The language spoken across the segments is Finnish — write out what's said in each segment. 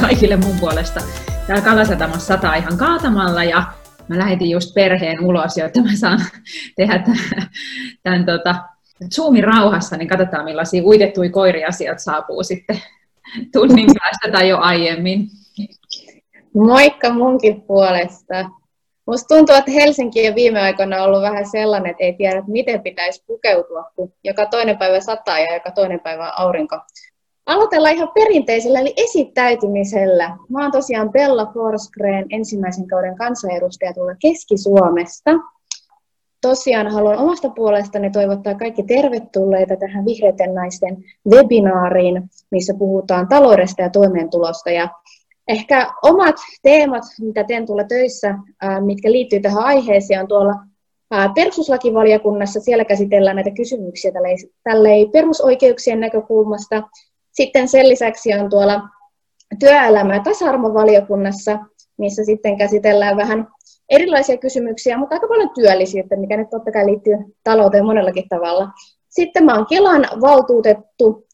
kaikille mun puolesta. Täällä Kalasatamassa sataa ihan kaatamalla ja mä lähetin just perheen ulos, jotta mä saan tehdä tämän, tämän tota, Zoomin rauhassa, niin katsotaan millaisia uitettuja koiria sieltä saapuu sitten tunnin päästä tai jo aiemmin. Moikka munkin puolesta. Musta tuntuu, että Helsinki on viime aikoina ollut vähän sellainen, että ei tiedä, että miten pitäisi pukeutua, kun joka toinen päivä sataa ja joka toinen päivä aurinko. Aloitellaan ihan perinteisellä, eli esittäytymisellä. Mä oon tosiaan Bella Forsgren, ensimmäisen kauden kansanedustaja tuolla Keski-Suomesta. Tosiaan haluan omasta puolestani toivottaa kaikki tervetulleita tähän Vihreiden naisten webinaariin, missä puhutaan taloudesta ja toimeentulosta. Ja Ehkä omat teemat, mitä teen tuolla töissä, mitkä liittyy tähän aiheeseen, on tuolla perustuslakivaliokunnassa. Siellä käsitellään näitä kysymyksiä tälleen perusoikeuksien näkökulmasta. Sitten sen lisäksi on tuolla työelämä- ja tasa-arvovaliokunnassa, missä sitten käsitellään vähän erilaisia kysymyksiä, mutta aika paljon työllisyyttä, mikä nyt totta kai liittyy talouteen monellakin tavalla. Sitten mä oon Kelan valtuutettu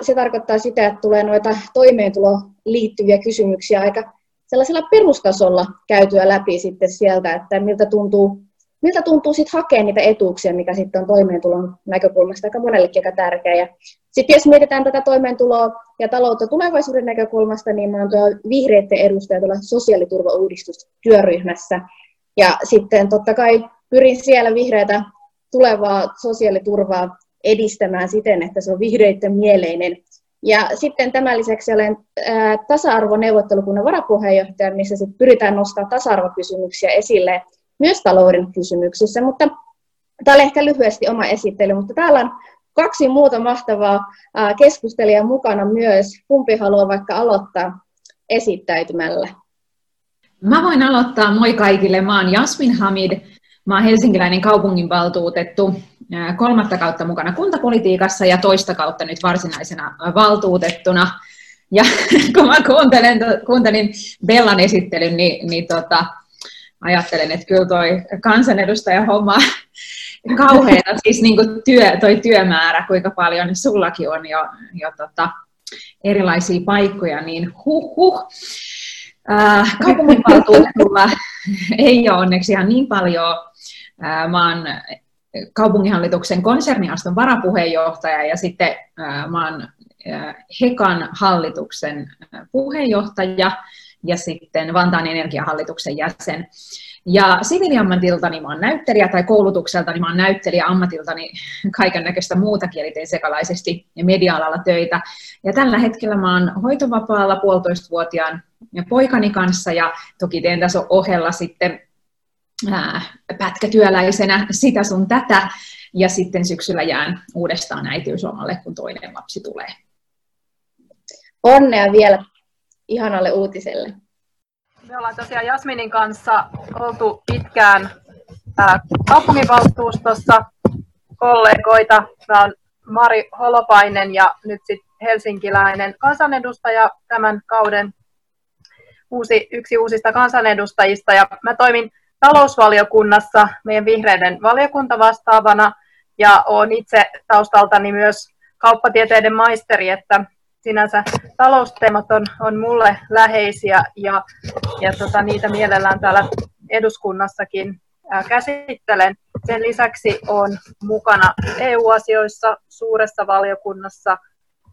se tarkoittaa sitä, että tulee noita toimeentuloon liittyviä kysymyksiä aika sellaisella perustasolla käytyä läpi sitten sieltä, että miltä tuntuu, miltä tuntuu sitten hakea niitä etuuksia, mikä sitten on toimeentulon näkökulmasta aika monellekin aika tärkeä. Sitten jos mietitään tätä toimeentuloa ja taloutta tulevaisuuden näkökulmasta, niin mä oon tuo vihreiden edustaja tuolla sosiaaliturvauudistustyöryhmässä. Ja sitten totta kai pyrin siellä vihreätä tulevaa sosiaaliturvaa edistämään siten, että se on vihreiden mieleinen. Ja sitten tämän lisäksi olen tasa-arvoneuvottelukunnan varapuheenjohtaja, missä sit pyritään nostamaan tasa-arvokysymyksiä esille myös talouden kysymyksissä, mutta tämä oli ehkä lyhyesti oma esittely, mutta täällä on kaksi muuta mahtavaa keskustelijaa mukana myös. Kumpi haluaa vaikka aloittaa esittäytymällä? Mä voin aloittaa. Moi kaikille. Mä oon Jasmin Hamid. Mä oon helsinkiläinen kaupunginvaltuutettu kolmatta kautta mukana kuntapolitiikassa ja toista kautta nyt varsinaisena valtuutettuna. Ja kun mä kuuntelen, kuuntelin Bellan esittelyn, niin, niin tota, ajattelen, että kyllä toi kansanedustaja homma kauheena, siis niin kuin työ, toi työmäärä, kuinka paljon sullakin on jo, jo tota, erilaisia paikkoja, niin huh huh. Äh, kaupunginvaltuutetulla ei ole onneksi ihan niin paljon. Äh, mä oon kaupunginhallituksen konserniaston varapuheenjohtaja ja sitten mä oon Hekan hallituksen puheenjohtaja ja sitten Vantaan energiahallituksen jäsen. Ja siviiliammatiltani mä oon näyttelijä tai koulutukseltani mä oon näyttelijä ammatiltani kaiken näköistä muutakin, eli sekalaisesti ja media-alalla töitä. Ja tällä hetkellä mä oon hoitovapaalla puolitoistavuotiaan poikani kanssa ja toki teen tässä ohella sitten pätkätyöläisenä sitä sun tätä, ja sitten syksyllä jään uudestaan äitiyslomalle, kun toinen lapsi tulee. Onnea vielä ihanalle uutiselle. Me ollaan tosiaan Jasminin kanssa oltu pitkään kaupunginvaltuustossa kollegoita. Mä oon Mari Holopainen ja nyt sitten helsinkiläinen kansanedustaja tämän kauden uusi, yksi uusista kansanedustajista. Ja mä toimin talousvaliokunnassa meidän vihreiden valiokuntavastaavana ja olen itse taustaltani myös kauppatieteiden maisteri, että sinänsä talousteemat on, on mulle läheisiä ja, ja tota, niitä mielellään täällä eduskunnassakin käsittelen. Sen lisäksi on mukana EU-asioissa suuressa valiokunnassa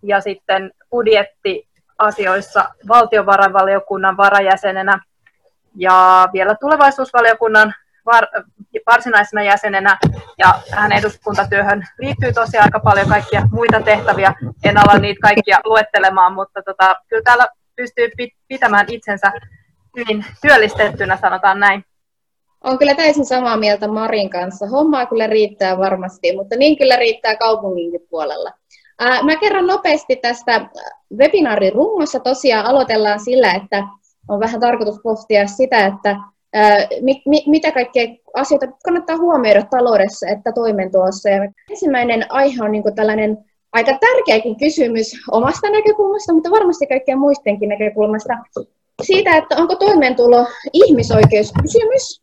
ja sitten budjettiasioissa valtiovarainvaliokunnan varajäsenenä ja vielä tulevaisuusvaliokunnan var, varsinaisena jäsenenä ja tähän eduskuntatyöhön liittyy tosiaan aika paljon kaikkia muita tehtäviä. En ala niitä kaikkia luettelemaan, mutta tota, kyllä täällä pystyy pitämään itsensä hyvin työllistettynä, sanotaan näin. On kyllä täysin samaa mieltä Marin kanssa. Hommaa kyllä riittää varmasti, mutta niin kyllä riittää kaupunginkin puolella. Mä kerron nopeasti tästä webinaarin rungossa. Tosiaan aloitellaan sillä, että on vähän tarkoitus pohtia sitä, että mit, mit, mitä kaikkea asioita kannattaa huomioida taloudessa että toimeentulossa. Ja ensimmäinen aihe on niin tällainen aika tärkeäkin kysymys omasta näkökulmasta, mutta varmasti kaikkien muistenkin näkökulmasta siitä, että onko toimeentulo ihmisoikeuskysymys.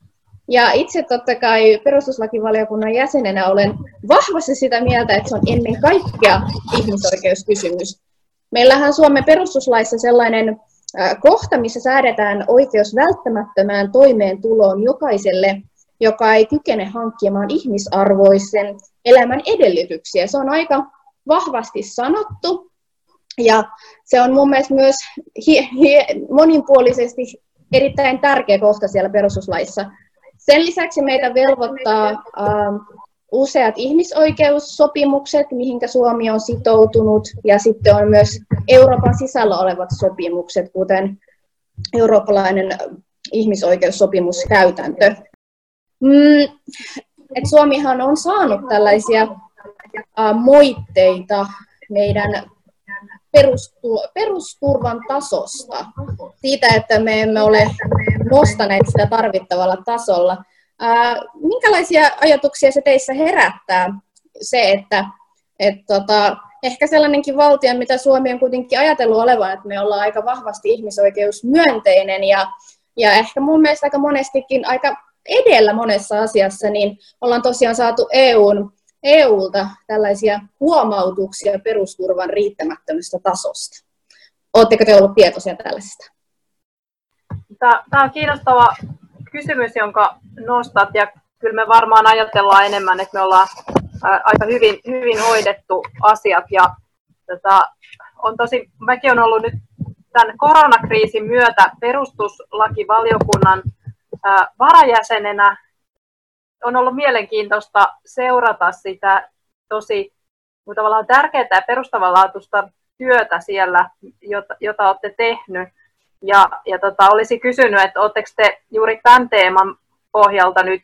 Ja itse totta kai perustuslakivaliokunnan jäsenenä olen vahvasti sitä mieltä, että se on ennen kaikkea ihmisoikeuskysymys. Meillähän Suomen perustuslaissa sellainen kohta, missä säädetään oikeus välttämättömään toimeentuloon jokaiselle, joka ei kykene hankkimaan ihmisarvoisen elämän edellytyksiä. Se on aika vahvasti sanottu, ja se on mun mielestä myös monipuolisesti erittäin tärkeä kohta siellä perustuslaissa. Sen lisäksi meitä velvoittaa äh, useat ihmisoikeussopimukset, mihinkä Suomi on sitoutunut, ja sitten on myös Euroopan sisällä olevat sopimukset, kuten eurooppalainen ihmisoikeussopimuskäytäntö. Mm, et Suomihan on saanut tällaisia äh, moitteita meidän perusturvan tasosta, siitä, että me emme ole nostaneet sitä tarvittavalla tasolla. Ää, minkälaisia ajatuksia se teissä herättää se, että et tota, ehkä sellainenkin valtio, mitä Suomi on kuitenkin ajatellut olevan, että me ollaan aika vahvasti ihmisoikeusmyönteinen ja, ja ehkä mun mielestä aika monestikin aika edellä monessa asiassa, niin ollaan tosiaan saatu EUn EUlta tällaisia huomautuksia perusturvan riittämättömästä tasosta. Oletteko te ollut tietoisia tällaisesta? Tämä on kiinnostava kysymys, jonka nostat, ja kyllä me varmaan ajatellaan enemmän, että me ollaan aika hyvin, hyvin hoidettu asiat, ja tota, on tosi, mäkin olen ollut nyt tämän koronakriisin myötä perustuslakivaliokunnan varajäsenenä on ollut mielenkiintoista seurata sitä tosi tavallaan tärkeää ja perustavanlaatuista työtä siellä, jota, jota olette tehnyt. Ja, ja tota, olisi kysynyt, että oletteko te juuri tämän teeman pohjalta nyt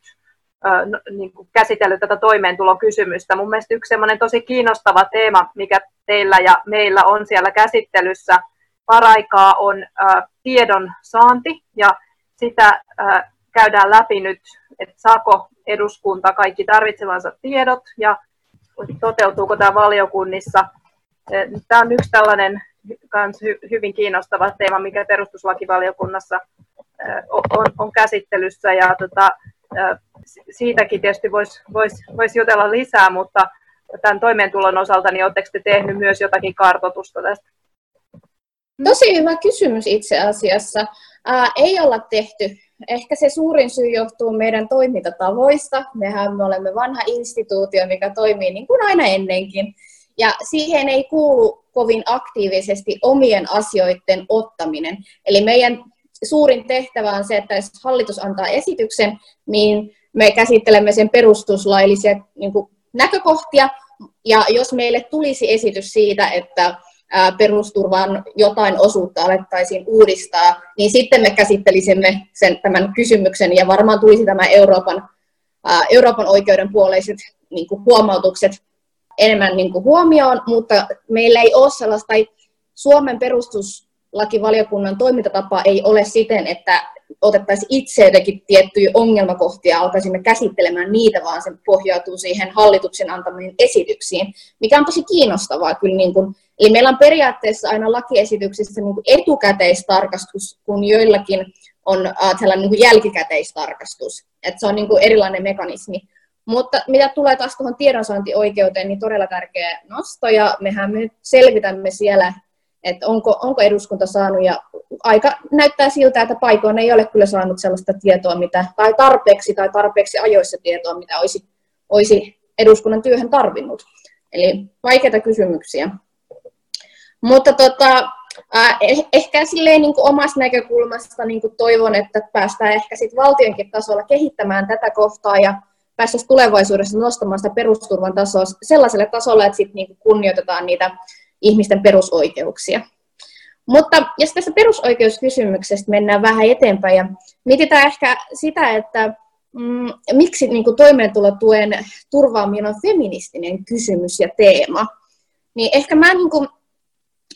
niin kuin käsitellyt tätä toimeentulokysymystä. Mun mielestä yksi tosi kiinnostava teema, mikä teillä ja meillä on siellä käsittelyssä paraikaa, on tiedon saanti ja sitä käydään läpi nyt, että saako eduskunta kaikki tarvitsevansa tiedot ja toteutuuko tämä valiokunnissa. Tämä on yksi tällainen kans hyvin kiinnostava teema, mikä perustuslakivaliokunnassa on, on käsittelyssä ja tota, siitäkin tietysti voisi vois, vois jutella lisää, mutta tämän toimeentulon osalta, niin oletteko te tehnyt myös jotakin kartoitusta tästä? Tosi hyvä kysymys itse asiassa. Ää, ei olla tehty Ehkä se suurin syy johtuu meidän toimintatavoista. Mehän me olemme vanha instituutio, mikä toimii niin kuin aina ennenkin. Ja siihen ei kuulu kovin aktiivisesti omien asioiden ottaminen. Eli meidän suurin tehtävä on se, että jos hallitus antaa esityksen, niin me käsittelemme sen perustuslaillisia niin kuin, näkökohtia. Ja jos meille tulisi esitys siitä, että perusturvan jotain osuutta alettaisiin uudistaa, niin sitten me käsittelisimme sen, tämän kysymyksen ja varmaan tulisi tämä Euroopan, Euroopan oikeuden puoleiset niin kuin huomautukset enemmän niin kuin huomioon, mutta meillä ei ole sellaista, tai Suomen perustuslakivaliokunnan toimintatapa ei ole siten, että otettaisiin itse jotenkin tiettyjä ongelmakohtia ja alkaisimme käsittelemään niitä, vaan se pohjautuu siihen hallituksen antamiin esityksiin, mikä on tosi kiinnostavaa kyllä. Niin kuin, eli meillä on periaatteessa aina lakiesityksissä niin kuin etukäteistarkastus, kun joillakin on äh, tällainen niin kuin jälkikäteistarkastus. Että se on niin kuin erilainen mekanismi. Mutta mitä tulee taas tuohon tiedonsaantioikeuteen, niin todella tärkeä nosto, ja mehän me selvitämme siellä että onko, onko eduskunta saanut, ja aika näyttää siltä, että paikoin ei ole kyllä saanut sellaista tietoa, mitä, tai tarpeeksi tai tarpeeksi ajoissa tietoa, mitä olisi, olisi eduskunnan työhön tarvinnut. Eli vaikeita kysymyksiä. Mutta tota, äh, ehkä silleen niin kuin omasta näkökulmasta niin kuin toivon, että päästään ehkä sit valtionkin tasolla kehittämään tätä kohtaa ja päästäisiin tulevaisuudessa nostamaan sitä perusturvan tasoa sellaiselle tasolle, että sit niin kunnioitetaan niitä ihmisten perusoikeuksia. Mutta jos tässä perusoikeuskysymyksestä mennään vähän eteenpäin ja mietitään ehkä sitä, että mm, miksi niin kuin toimeentulotuen turvaaminen on feministinen kysymys ja teema, niin ehkä mä niin kuin,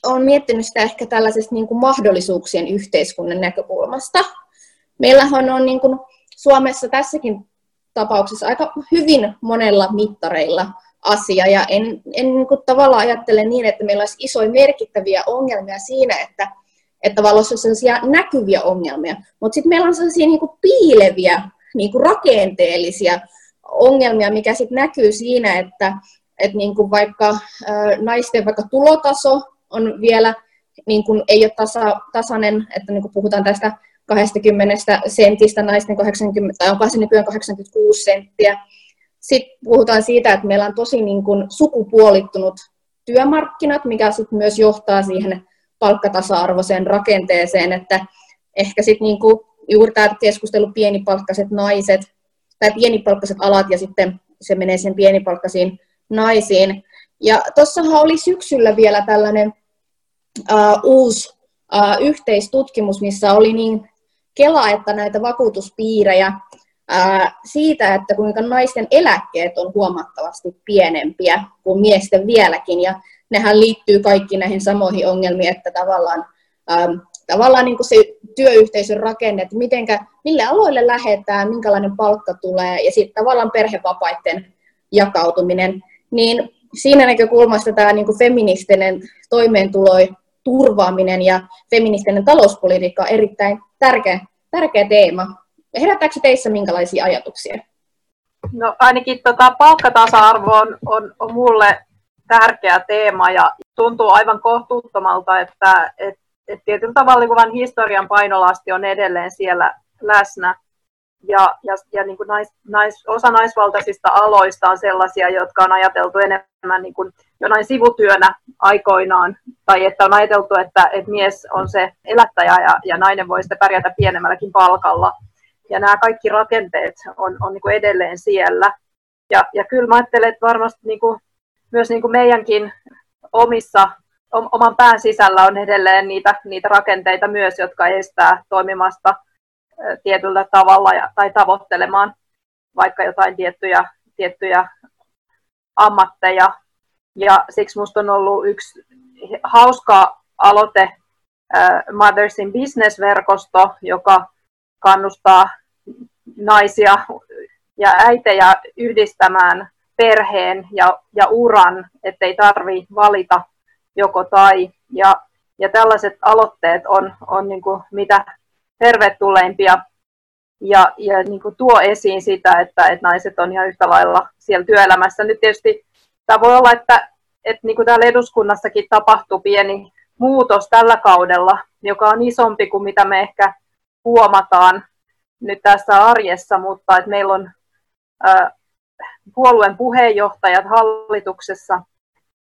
olen miettinyt sitä ehkä tällaisesta niin kuin mahdollisuuksien yhteiskunnan näkökulmasta. Meillähän on niin kuin Suomessa tässäkin tapauksessa aika hyvin monella mittareilla asia. Ja en, en niin kuin tavallaan ajattele niin, että meillä olisi isoja merkittäviä ongelmia siinä, että, että tavallaan olisi sellaisia näkyviä ongelmia. Mutta sitten meillä on sellaisia niin kuin piileviä, niin kuin rakenteellisia ongelmia, mikä sitten näkyy siinä, että, että niin kuin vaikka naisten vaikka tulotaso on vielä niin kuin ei ole tasa, tasainen, että niin kuin puhutaan tästä 20 sentistä, naisten 80, tai onko se nykyään 86 senttiä. Sitten puhutaan siitä, että meillä on tosi niin kuin sukupuolittunut työmarkkinat, mikä sitten myös johtaa siihen palkkatasa-arvoiseen rakenteeseen, että ehkä sitten niin kuin juuri tämä keskustelu pienipalkkaiset naiset, tai pienipalkkaiset alat ja sitten se menee sen pienipalkkaisiin naisiin. Ja tuossahan oli syksyllä vielä tällainen uh, uusi uh, yhteistutkimus, missä oli niin Kela että näitä vakuutuspiirejä siitä, että kuinka naisten eläkkeet on huomattavasti pienempiä kuin miesten vieläkin. Ja nehän liittyy kaikki näihin samoihin ongelmiin, että tavallaan tavallaan niin kuin se työyhteisön rakenne, että mitenkä, mille aloille lähdetään, minkälainen palkka tulee ja sitten tavallaan perhevapaiden jakautuminen, niin siinä näkökulmasta tämä niin kuin feministinen toimeentulo turvaaminen ja feministinen talouspolitiikka on erittäin tärkeä, tärkeä teema. Herättääkö teissä minkälaisia ajatuksia? No ainakin tota, palkkatasa-arvo on, on, on mulle tärkeä teema ja tuntuu aivan kohtuuttomalta, että, että et tietyllä tavalla niin historian painolasti on edelleen siellä läsnä. Ja, ja, ja niin kuin nais, nais, osa naisvaltaisista aloista on sellaisia, jotka on ajateltu enemmän niin kuin jonain sivutyönä aikoinaan, tai että on ajateltu, että, että mies on se elättäjä ja, ja nainen voi sitten pärjätä pienemmälläkin palkalla. Ja nämä kaikki rakenteet on, on niin kuin edelleen siellä. Ja, ja kyllä mä ajattelen, että varmasti niin kuin, myös niin kuin meidänkin omissa oman pään sisällä on edelleen niitä, niitä rakenteita myös, jotka estää toimimasta tietyllä tavalla ja, tai tavoittelemaan vaikka jotain tiettyjä, tiettyjä ammatteja. Ja siksi minusta on ollut yksi hauska aloite Mothers in Business-verkosto, joka kannustaa naisia ja äitejä yhdistämään perheen ja, ja uran, ettei tarvitse valita joko tai. Ja, ja tällaiset aloitteet on, on niin kuin mitä tervetulleimpia ja, ja niin kuin tuo esiin sitä, että, että naiset on ihan yhtä lailla siellä työelämässä. Nyt tietysti tämä voi olla, että, että niin kuin täällä eduskunnassakin tapahtuu pieni muutos tällä kaudella, joka on isompi kuin mitä me ehkä huomataan nyt tässä arjessa, mutta että meillä on ä, puolueen puheenjohtajat hallituksessa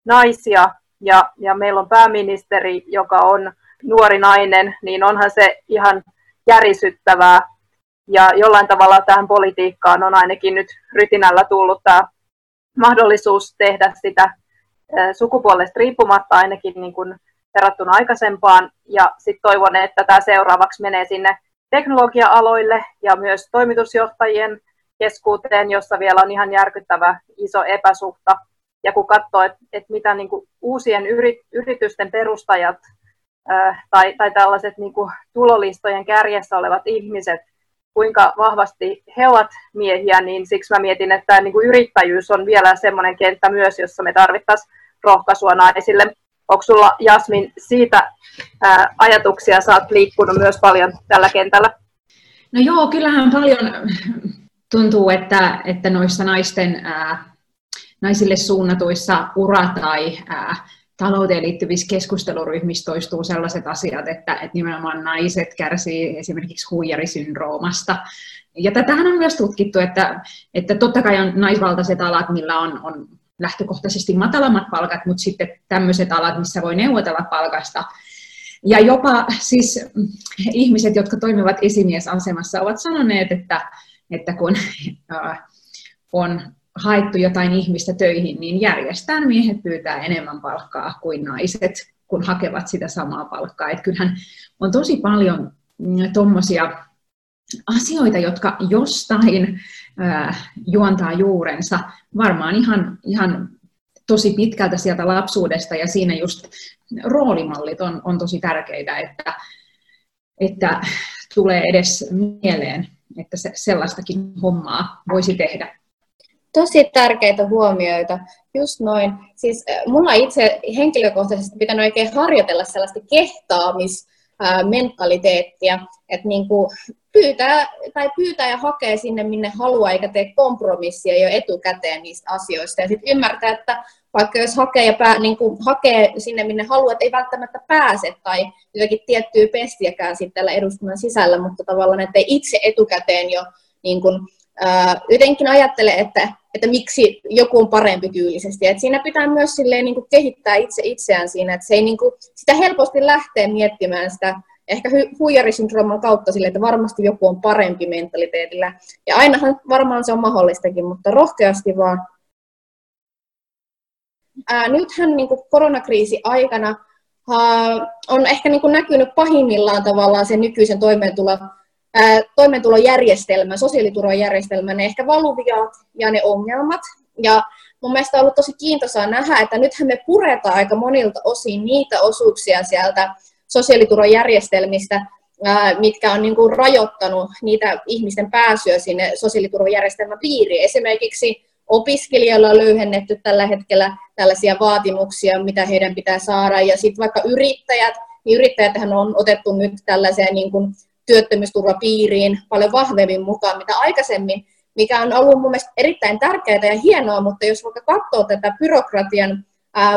naisia ja, ja meillä on pääministeri, joka on nuori nainen, niin onhan se ihan järisyttävää. Ja jollain tavalla tähän politiikkaan on ainakin nyt rytinällä tullut tämä mahdollisuus tehdä sitä sukupuolesta riippumatta ainakin niin kuin verrattuna aikaisempaan. Ja sitten toivon, että tämä seuraavaksi menee sinne teknologia-aloille ja myös toimitusjohtajien keskuuteen, jossa vielä on ihan järkyttävä iso epäsuhta ja kun katsoo, että, että mitä niin kuin uusien yritysten perustajat tai, tai tällaiset niin kuin tulolistojen kärjessä olevat ihmiset, kuinka vahvasti he ovat miehiä, niin siksi mä mietin, että niin kuin yrittäjyys on vielä semmoinen kenttä myös, jossa me tarvittaisiin rohkaisua naisille. Onko sulla Jasmin siitä ää, ajatuksia, sä oot liikkunut myös paljon tällä kentällä? No joo, kyllähän paljon tuntuu, että, että noissa naisten ää, naisille suunnatuissa ura- tai ää, talouteen liittyvissä keskusteluryhmissä toistuu sellaiset asiat, että, että nimenomaan naiset kärsii esimerkiksi huijarisyndroomasta. Ja tätähän on myös tutkittu, että, että totta kai on naisvaltaiset alat, millä on, on lähtökohtaisesti matalammat palkat, mutta sitten tämmöiset alat, missä voi neuvotella palkasta. Ja jopa siis ihmiset, jotka toimivat esimiesasemassa, ovat sanoneet, että, että kun on haettu jotain ihmistä töihin, niin järjestään miehet pyytää enemmän palkkaa kuin naiset, kun hakevat sitä samaa palkkaa. Et kyllähän on tosi paljon mm, tuommoisia asioita, jotka jostain äh, juontaa juurensa varmaan ihan, ihan tosi pitkältä sieltä lapsuudesta ja siinä just roolimallit on, on tosi tärkeitä, että, että tulee edes mieleen, että se, sellaistakin hommaa voisi tehdä tosi tärkeitä huomioita. Just noin. Siis mulla itse henkilökohtaisesti pitänyt oikein harjoitella sellaista kehtaamismentaliteettia, että niin kuin pyytää, tai pyytää ja hakee sinne, minne haluaa, eikä tee kompromissia jo etukäteen niistä asioista. Ja sitten ymmärtää, että vaikka jos hakee, ja pää, niin kuin hakee sinne, minne haluaa, että ei välttämättä pääse, tai jotakin tiettyä pestiäkään sitten tällä eduskunnan sisällä, mutta tavallaan, että itse etukäteen jo niin kuin, ää, jotenkin ajattele, että, että miksi joku on parempi tyylisesti. Et siinä pitää myös silleen, niin kuin kehittää itse itseään siinä, että se ei, niin kuin, sitä helposti lähtee miettimään sitä ehkä huijarisyndrooman kautta sille, että varmasti joku on parempi mentaliteetillä. Ja ainahan varmaan se on mahdollistakin, mutta rohkeasti vaan. Ää, nythän niin kuin koronakriisi aikana ää, on ehkä niin kuin näkynyt pahimmillaan tavallaan sen nykyisen toimeentulo, ää, toimeentulojärjestelmän, sosiaaliturvajärjestelmän, ne ehkä valuviat ja ne ongelmat. Ja mun mielestä on ollut tosi kiintoisaa nähdä, että nythän me puretaan aika monilta osin niitä osuuksia sieltä sosiaaliturvajärjestelmistä, mitkä on niin kuin rajoittanut niitä ihmisten pääsyä sinne sosiaaliturvajärjestelmän piiriin. Esimerkiksi opiskelijoilla on löyhennetty tällä hetkellä tällaisia vaatimuksia, mitä heidän pitää saada, ja sitten vaikka yrittäjät, niin yrittäjäthän on otettu nyt tällaiseen niin kuin työttömyysturvapiiriin paljon vahvemmin mukaan, mitä aikaisemmin, mikä on ollut mun mielestä erittäin tärkeää ja hienoa, mutta jos vaikka katsoo tätä byrokratian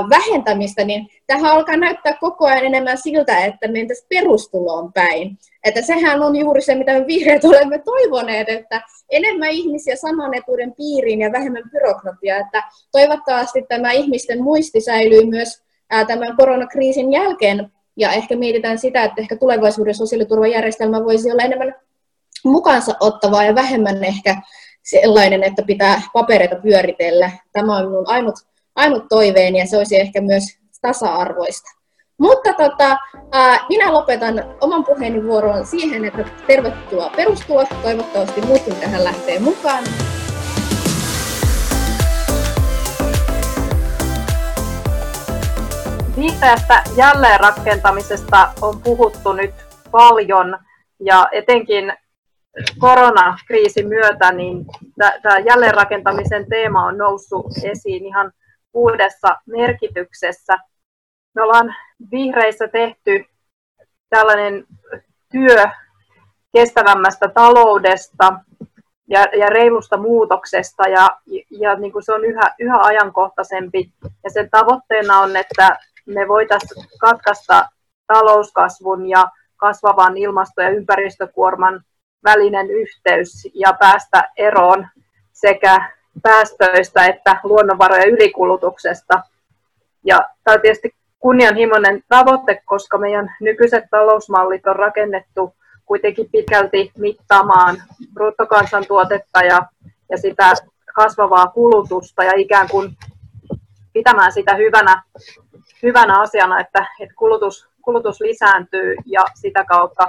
vähentämistä, niin tähän alkaa näyttää koko ajan enemmän siltä, että mentäisiin perustuloon päin. Että sehän on juuri se, mitä me vihreät olemme toivoneet, että enemmän ihmisiä saman etuuden piiriin ja vähemmän byrokratiaa. Että toivottavasti tämä ihmisten muisti säilyy myös tämän koronakriisin jälkeen, ja ehkä mietitään sitä, että ehkä tulevaisuuden sosiaaliturvajärjestelmä voisi olla enemmän mukansa ottavaa ja vähemmän ehkä sellainen, että pitää papereita pyöritellä. Tämä on minun ainut ainut toiveeni ja se olisi ehkä myös tasa-arvoista. Mutta tota, ää, minä lopetan oman puheeni vuoron siihen, että tervetuloa perustulo. Toivottavasti muutkin tähän lähtee mukaan. Vihreästä jälleenrakentamisesta on puhuttu nyt paljon ja etenkin koronakriisin myötä niin tämä jälleenrakentamisen teema on noussut esiin ihan uudessa merkityksessä. Me ollaan vihreissä tehty tällainen työ kestävämmästä taloudesta ja, ja reilusta muutoksesta ja, ja niin kuin se on yhä, yhä ajankohtaisempi. Ja sen tavoitteena on, että me voitaisiin katkaista talouskasvun ja kasvavan ilmasto- ja ympäristökuorman välinen yhteys ja päästä eroon sekä päästöistä että luonnonvarojen ylikulutuksesta. Ja tämä on tietysti kunnianhimoinen tavoite, koska meidän nykyiset talousmallit on rakennettu kuitenkin pitkälti mittaamaan bruttokansantuotetta ja, ja sitä kasvavaa kulutusta ja ikään kuin pitämään sitä hyvänä, hyvänä asiana, että, että kulutus, kulutus lisääntyy ja sitä kautta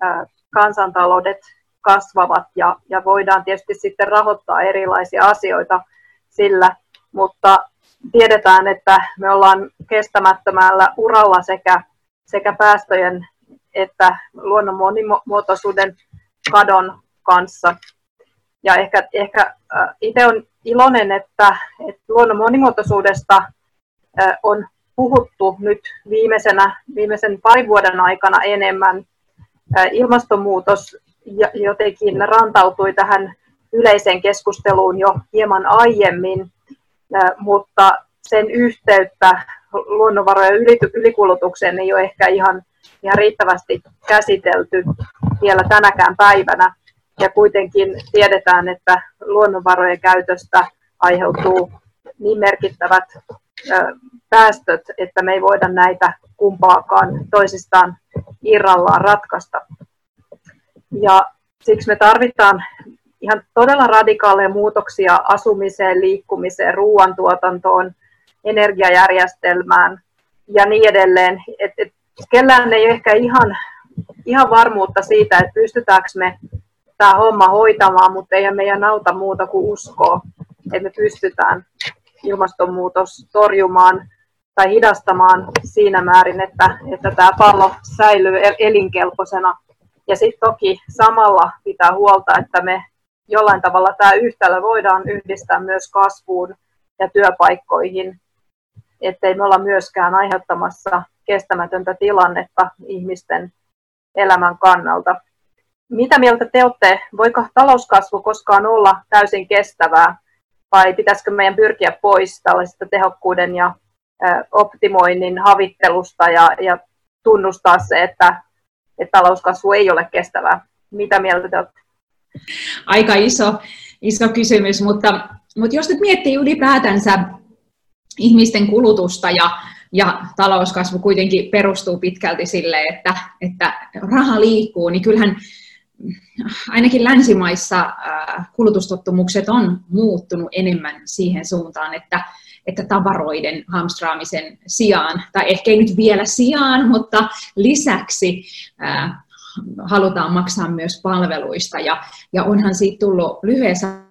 ää, kansantaloudet kasvavat ja, ja voidaan tietysti sitten rahoittaa erilaisia asioita sillä, mutta tiedetään, että me ollaan kestämättömällä uralla sekä, sekä päästöjen että luonnon monimuotoisuuden kadon kanssa. Ja ehkä, ehkä itse on iloinen, että, että luonnon monimuotoisuudesta on puhuttu nyt viimeisenä, viimeisen parin vuoden aikana enemmän. Ilmastonmuutos jotenkin rantautui tähän yleiseen keskusteluun jo hieman aiemmin, mutta sen yhteyttä luonnonvarojen ylikulutukseen ei ole ehkä ihan, ihan riittävästi käsitelty vielä tänäkään päivänä. Ja kuitenkin tiedetään, että luonnonvarojen käytöstä aiheutuu niin merkittävät päästöt, että me ei voida näitä kumpaakaan toisistaan irrallaan ratkaista. Ja siksi me tarvitaan ihan todella radikaaleja muutoksia asumiseen, liikkumiseen, ruoantuotantoon, energiajärjestelmään ja niin edelleen. Et, et, kellään ei ehkä ihan, ihan varmuutta siitä, että pystytäänkö me tämä homma hoitamaan, mutta ei meidän auta muuta kuin uskoa, että me pystytään ilmastonmuutos torjumaan tai hidastamaan siinä määrin, että, että tämä pallo säilyy elinkelpoisena ja sitten toki samalla pitää huolta, että me jollain tavalla tämä yhtälö voidaan yhdistää myös kasvuun ja työpaikkoihin, ettei me olla myöskään aiheuttamassa kestämätöntä tilannetta ihmisten elämän kannalta. Mitä mieltä te olette? Voiko talouskasvu koskaan olla täysin kestävää vai pitäisikö meidän pyrkiä pois tällaisesta tehokkuuden ja optimoinnin havittelusta ja, ja tunnustaa se, että, että talouskasvu ei ole kestävää? Mitä mieltä te olette? Aika iso, iso kysymys, mutta, mutta jos nyt miettii ylipäätänsä ihmisten kulutusta ja, ja talouskasvu kuitenkin perustuu pitkälti sille, että, että raha liikkuu, niin kyllähän ainakin länsimaissa kulutustottumukset on muuttunut enemmän siihen suuntaan, että, että tavaroiden hamstraamisen sijaan, tai ehkä ei nyt vielä sijaan, mutta lisäksi halutaan maksaa myös palveluista. Ja, ja onhan siitä tullut lyhyessä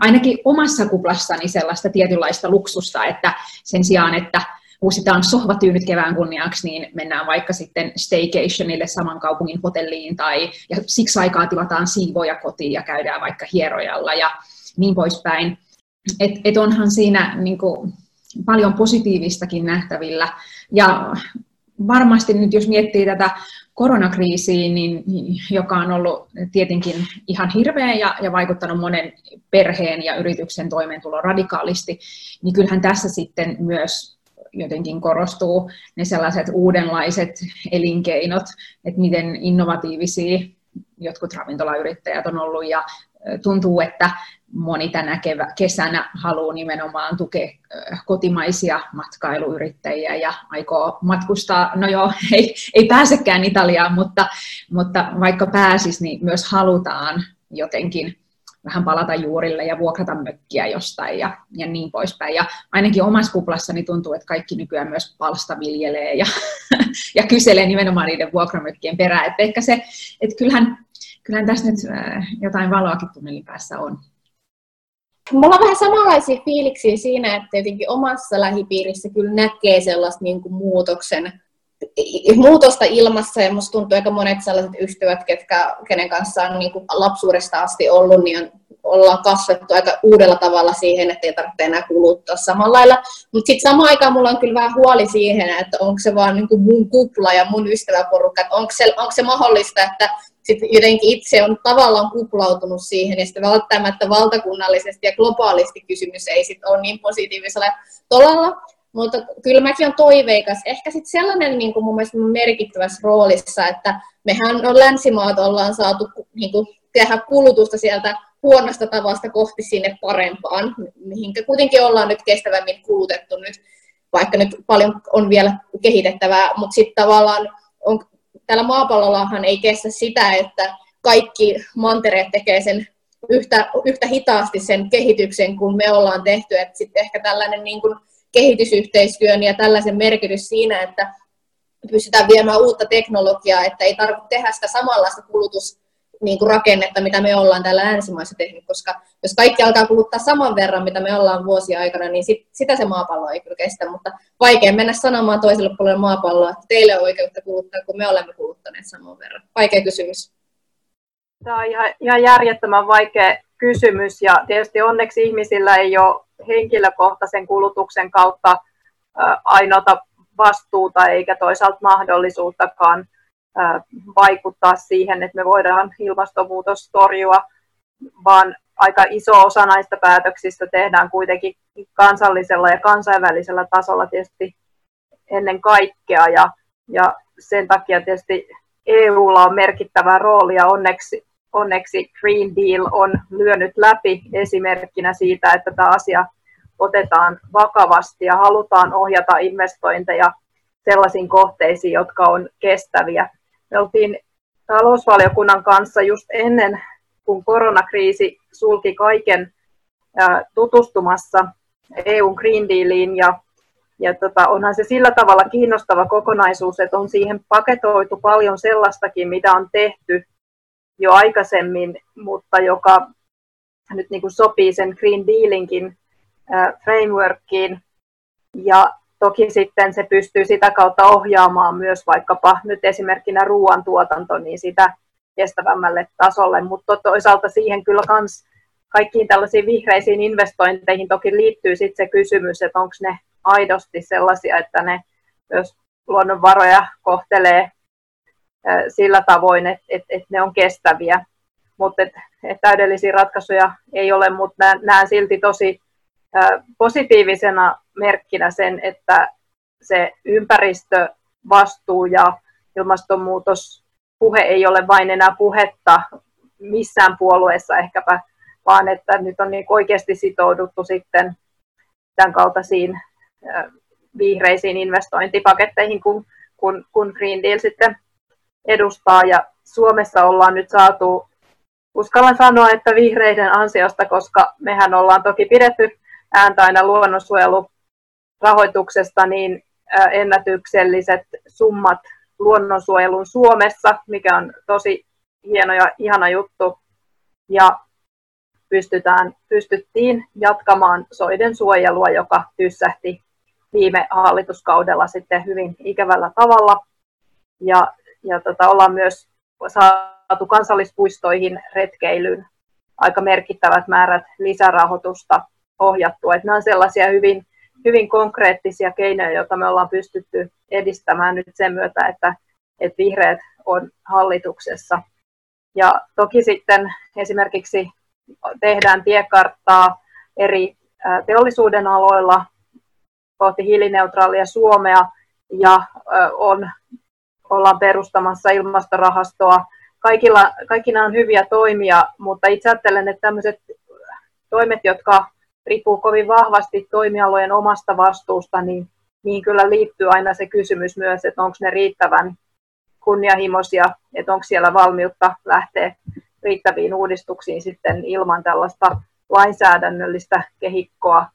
ainakin omassa kuplassani sellaista tietynlaista luksusta, että sen sijaan, että uusitaan sohvatyynyt kevään kunniaksi, niin mennään vaikka sitten staycationille saman kaupungin hotelliin tai ja siksi aikaa tilataan siivoja kotiin ja käydään vaikka hierojalla ja niin poispäin. Et, et onhan siinä niin kuin, paljon positiivistakin nähtävillä. Ja varmasti nyt jos miettii tätä koronakriisiä, niin, joka on ollut tietenkin ihan hirveä ja, ja vaikuttanut monen perheen ja yrityksen toimeentulo radikaalisti, niin kyllähän tässä sitten myös jotenkin korostuu ne sellaiset uudenlaiset elinkeinot, että miten innovatiivisia jotkut ravintolayrittäjät on ollut. Ja tuntuu, että moni tänä kevä, kesänä haluaa nimenomaan tukea kotimaisia matkailuyrittäjiä ja aikoo matkustaa, no joo, ei, ei pääsekään Italiaan, mutta, mutta vaikka pääsis, niin myös halutaan jotenkin vähän palata juurille ja vuokrata mökkiä jostain ja, ja niin poispäin. Ja ainakin omassa kuplassani tuntuu, että kaikki nykyään myös palstaviljelee ja, ja kyselee nimenomaan niiden vuokramökkien perään. Että ehkä se, että kyllähän, kyllähän tässä nyt äh, jotain valoakin tunnelin päässä on. Mulla on vähän samanlaisia fiiliksiä siinä, että jotenkin omassa lähipiirissä kyllä näkee sellaista niin kuin muutoksen muutosta ilmassa ja musta tuntuu aika monet sellaiset ystävät, ketkä, kenen kanssa on niin kuin lapsuudesta asti ollut, niin on, ollaan kasvettu aika uudella tavalla siihen, että ei tarvitse enää kuluttaa samalla lailla. Mutta sitten samaan aikaan mulla on kyllä vähän huoli siihen, että onko se vaan niin kuin mun kupla ja mun ystäväporukka, että onko se, onko se mahdollista, että sitten jotenkin itse on tavallaan kuplautunut siihen, ja sitten välttämättä valtakunnallisesti ja globaalisti kysymys ei sitten ole niin positiivisella tolalla, mutta kyllä mäkin olen toiveikas. Ehkä sitten sellainen niin kuin mun mielestä merkittävässä roolissa, että mehän on länsimaat ollaan saatu niin kuin, tehdä kulutusta sieltä huonosta tavasta kohti sinne parempaan, mihinkä kuitenkin ollaan nyt kestävämmin kulutettu nyt, vaikka nyt paljon on vielä kehitettävää, mutta sitten tavallaan on, tällä maapallollahan ei kestä sitä, että kaikki mantereet tekee sen yhtä, yhtä hitaasti sen kehityksen, kun me ollaan tehty, että sitten ehkä tällainen niin kuin kehitysyhteistyön ja tällaisen merkitys siinä, että pystytään viemään uutta teknologiaa, että ei tarvitse tehdä sitä samanlaista kulutus niin kuin rakennetta, mitä me ollaan täällä länsimaissa tehnyt, koska jos kaikki alkaa kuluttaa saman verran, mitä me ollaan vuosia aikana, niin sit, sitä se maapallo ei kyllä kestä, mutta vaikea mennä sanomaan toiselle puolelle maapalloa, että teille on oikeutta kuluttaa, kun me olemme kuluttaneet saman verran. Vaikea kysymys. Tämä on ihan, ihan järjettömän vaikea kysymys ja tietysti onneksi ihmisillä ei ole henkilökohtaisen kulutuksen kautta ainoata vastuuta eikä toisaalta mahdollisuuttakaan vaikuttaa siihen, että me voidaan ilmastonmuutos torjua, vaan aika iso osa näistä päätöksistä tehdään kuitenkin kansallisella ja kansainvälisellä tasolla tietysti ennen kaikkea ja, ja sen takia tietysti EUlla on merkittävä rooli ja onneksi onneksi Green Deal on lyönyt läpi esimerkkinä siitä, että tämä asia otetaan vakavasti ja halutaan ohjata investointeja sellaisiin kohteisiin, jotka on kestäviä. Me oltiin talousvaliokunnan kanssa just ennen, kun koronakriisi sulki kaiken tutustumassa EUn Green Dealiin ja ja tota, onhan se sillä tavalla kiinnostava kokonaisuus, että on siihen paketoitu paljon sellaistakin, mitä on tehty jo aikaisemmin, mutta joka nyt niin kuin sopii sen Green Dealinkin frameworkiin. Ja toki sitten se pystyy sitä kautta ohjaamaan myös vaikkapa nyt esimerkkinä ruoantuotanto niin sitä kestävämmälle tasolle, mutta toisaalta siihen kyllä kans kaikkiin tällaisiin vihreisiin investointeihin toki liittyy sitten se kysymys, että onko ne aidosti sellaisia, että ne myös luonnonvaroja kohtelee sillä tavoin, että et, et ne on kestäviä. Mutta et, et täydellisiä ratkaisuja ei ole, mutta näen, silti tosi positiivisena merkkinä sen, että se ympäristövastuu ja ilmastonmuutos puhe ei ole vain enää puhetta missään puolueessa ehkäpä, vaan että nyt on niin oikeasti sitouduttu sitten tämän kaltaisiin vihreisiin investointipaketteihin, kun, kun, kun Green Deal sitten edustaa. Ja Suomessa ollaan nyt saatu, uskallan sanoa, että vihreiden ansiosta, koska mehän ollaan toki pidetty ääntä aina luonnonsuojelurahoituksesta, niin ennätykselliset summat luonnonsuojelun Suomessa, mikä on tosi hieno ja ihana juttu. Ja pystytään, pystyttiin jatkamaan soiden suojelua, joka tyssähti viime hallituskaudella sitten hyvin ikävällä tavalla. Ja, ja tota, ollaan myös saatu kansallispuistoihin retkeilyyn aika merkittävät määrät lisärahoitusta ohjattua. Että nämä on sellaisia hyvin, hyvin konkreettisia keinoja, joita me ollaan pystytty edistämään nyt sen myötä, että, että vihreät on hallituksessa. Ja toki sitten esimerkiksi tehdään tiekarttaa eri teollisuuden aloilla kohti hiilineutraalia Suomea ja on, ollaan perustamassa ilmastorahastoa. Kaikilla, kaikki nämä on hyviä toimia, mutta itse ajattelen, että tämmöiset toimet, jotka riippuu kovin vahvasti toimialojen omasta vastuusta, niin niihin kyllä liittyy aina se kysymys myös, että onko ne riittävän kunnianhimoisia, että onko siellä valmiutta lähteä riittäviin uudistuksiin sitten ilman tällaista lainsäädännöllistä kehikkoa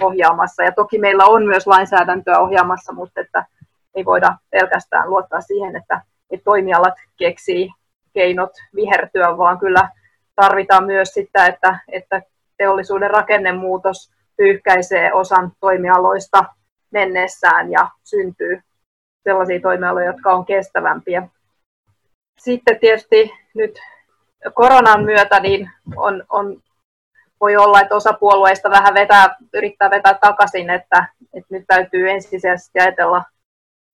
ohjaamassa. Ja toki meillä on myös lainsäädäntöä ohjaamassa, mutta että ei voida pelkästään luottaa siihen, että, että toimialat keksii keinot vihertyä, vaan kyllä tarvitaan myös sitä, että, että teollisuuden rakennemuutos pyyhkäisee osan toimialoista mennessään ja syntyy sellaisia toimialoja, jotka on kestävämpiä. Sitten tietysti nyt koronan myötä niin on, on, voi olla, että osa puolueista vähän vetää, yrittää vetää takaisin, että, että nyt täytyy ensisijaisesti ajatella